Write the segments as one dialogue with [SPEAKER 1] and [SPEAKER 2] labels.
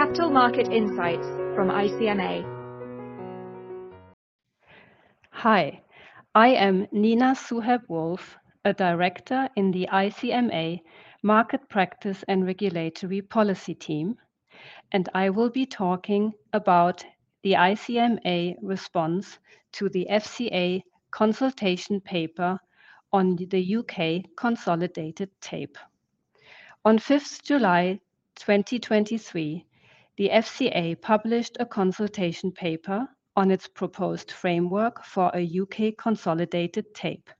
[SPEAKER 1] Capital Market Insights from ICMA.
[SPEAKER 2] Hi, I am Nina Suhaib Wolf, a director in the ICMA Market Practice and Regulatory Policy team, and I will be talking about the ICMA response to the FCA consultation paper on the UK consolidated tape. On 5th July 2023, the FCA published a consultation paper on its proposed framework for a UK consolidated tape,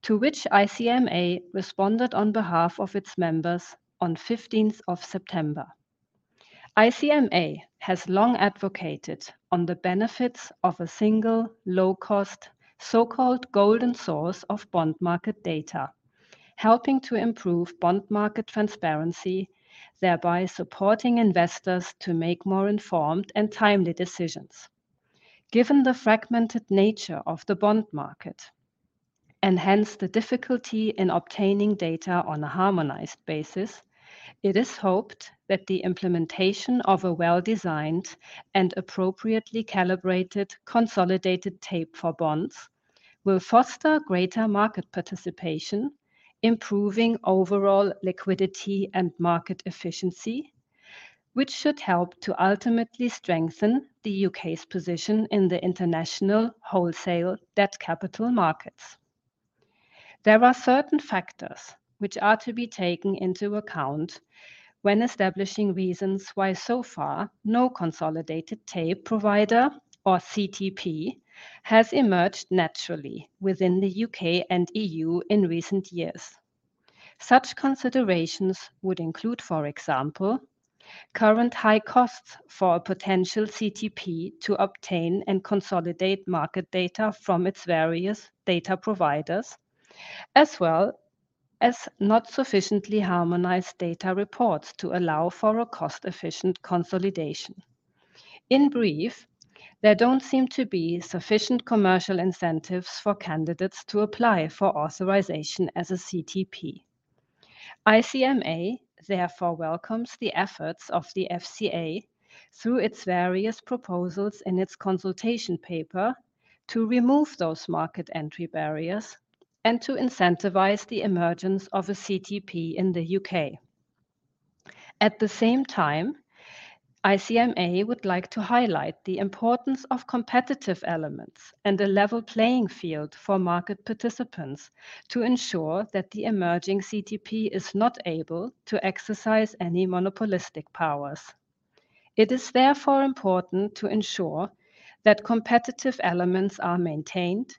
[SPEAKER 2] to which ICMA responded on behalf of its members on 15th of September. ICMA has long advocated on the benefits of a single, low-cost, so-called golden source of bond market data, helping to improve bond market transparency, thereby supporting investors to make more informed and timely decisions. Given the fragmented nature of the bond market, and hence the difficulty in obtaining data on a harmonized basis, it is hoped that the implementation of a well-designed and appropriately calibrated consolidated tape for bonds will foster greater market participation, improving overall liquidity and market efficiency, which should help to ultimately strengthen the UK's position in the international wholesale debt capital markets. There are certain factors which are to be taken into account when establishing reasons why so far no consolidated tape provider, or CTP, has emerged naturally within the UK and EU in recent years. Such considerations would include, for example, current high costs for a potential CTP to obtain and consolidate market data from its various data providers, as well as not sufficiently harmonized data reports to allow for a cost-efficient consolidation. In brief, there don't seem to be sufficient commercial incentives for candidates to apply for authorization as a CTP. ICMA therefore welcomes the efforts of the FCA through its various proposals in its consultation paper to remove those market entry barriers and to incentivize the emergence of a CTP in the UK. At the same time, ICMA would like to highlight the importance of competitive elements and a level playing field for market participants to ensure that the emerging CTP is not able to exercise any monopolistic powers. It is therefore important to ensure that competitive elements are maintained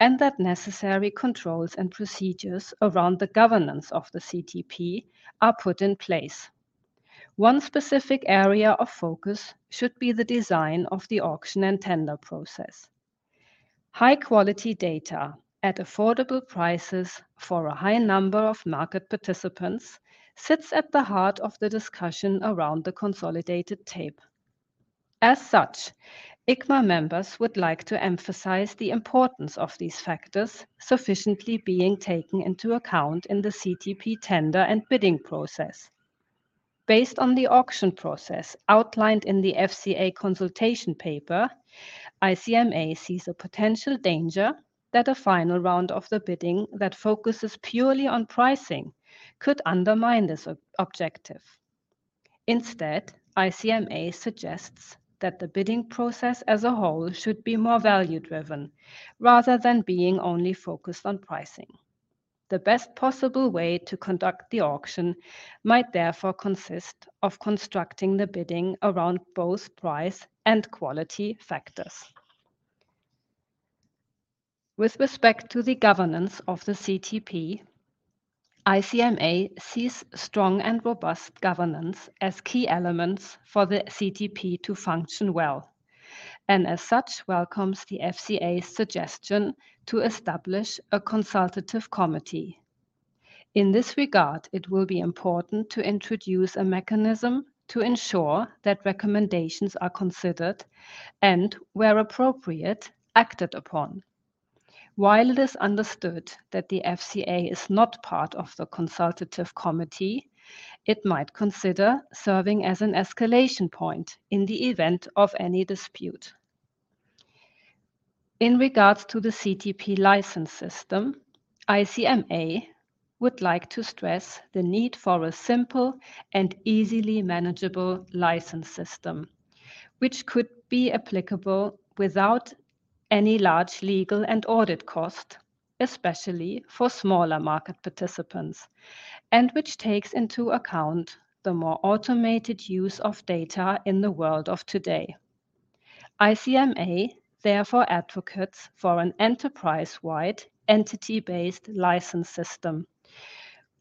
[SPEAKER 2] and that necessary controls and procedures around the governance of the CTP are put in place. One specific area of focus should be the design of the auction and tender process. High-quality data at affordable prices for a high number of market participants sits at the heart of the discussion around the consolidated tape. As such, ICMA members would like to emphasize the importance of these factors sufficiently being taken into account in the CTP tender and bidding process. Based on the auction process outlined in the FCA consultation paper, ICMA sees a potential danger that a final round of the bidding that focuses purely on pricing could undermine this objective. Instead, ICMA suggests that the bidding process as a whole should be more value-driven, rather than being only focused on pricing. The best possible way to conduct the auction might therefore consist of constructing the bidding around both price and quality factors. With respect to the governance of the CTP, ICMA sees strong and robust governance as key elements for the CTP to function well, and as such, welcomes the FCA's suggestion to establish a consultative committee. In this regard, it will be important to introduce a mechanism to ensure that recommendations are considered and, where appropriate, acted upon. While it is understood that the FCA is not part of the consultative committee, it might consider serving as an escalation point in the event of any dispute. In regards to the CTP license system, ICMA would like to stress the need for a simple and easily manageable license system, which could be applicable without any large legal and audit cost, especially for smaller market participants, and which takes into account the more automated use of data in the world of today. ICMA therefore advocates for an enterprise-wide entity-based license system,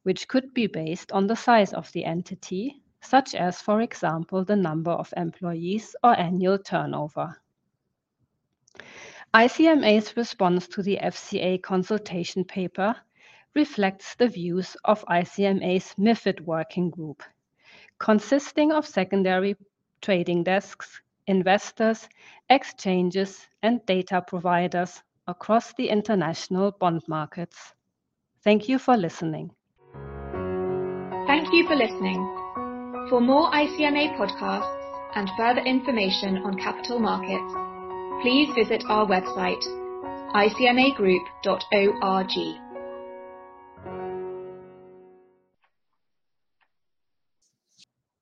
[SPEAKER 2] which could be based on the size of the entity, such as, for example, the number of employees or annual turnover. ICMA's response to the FCA consultation paper reflects the views of ICMA's MIFID working group, consisting of secondary trading desks, investors, exchanges, and data providers across the international bond markets. Thank you for listening.
[SPEAKER 1] Thank you for listening. For more ICMA podcasts and further information on capital markets, please visit our website, icmagroup.org.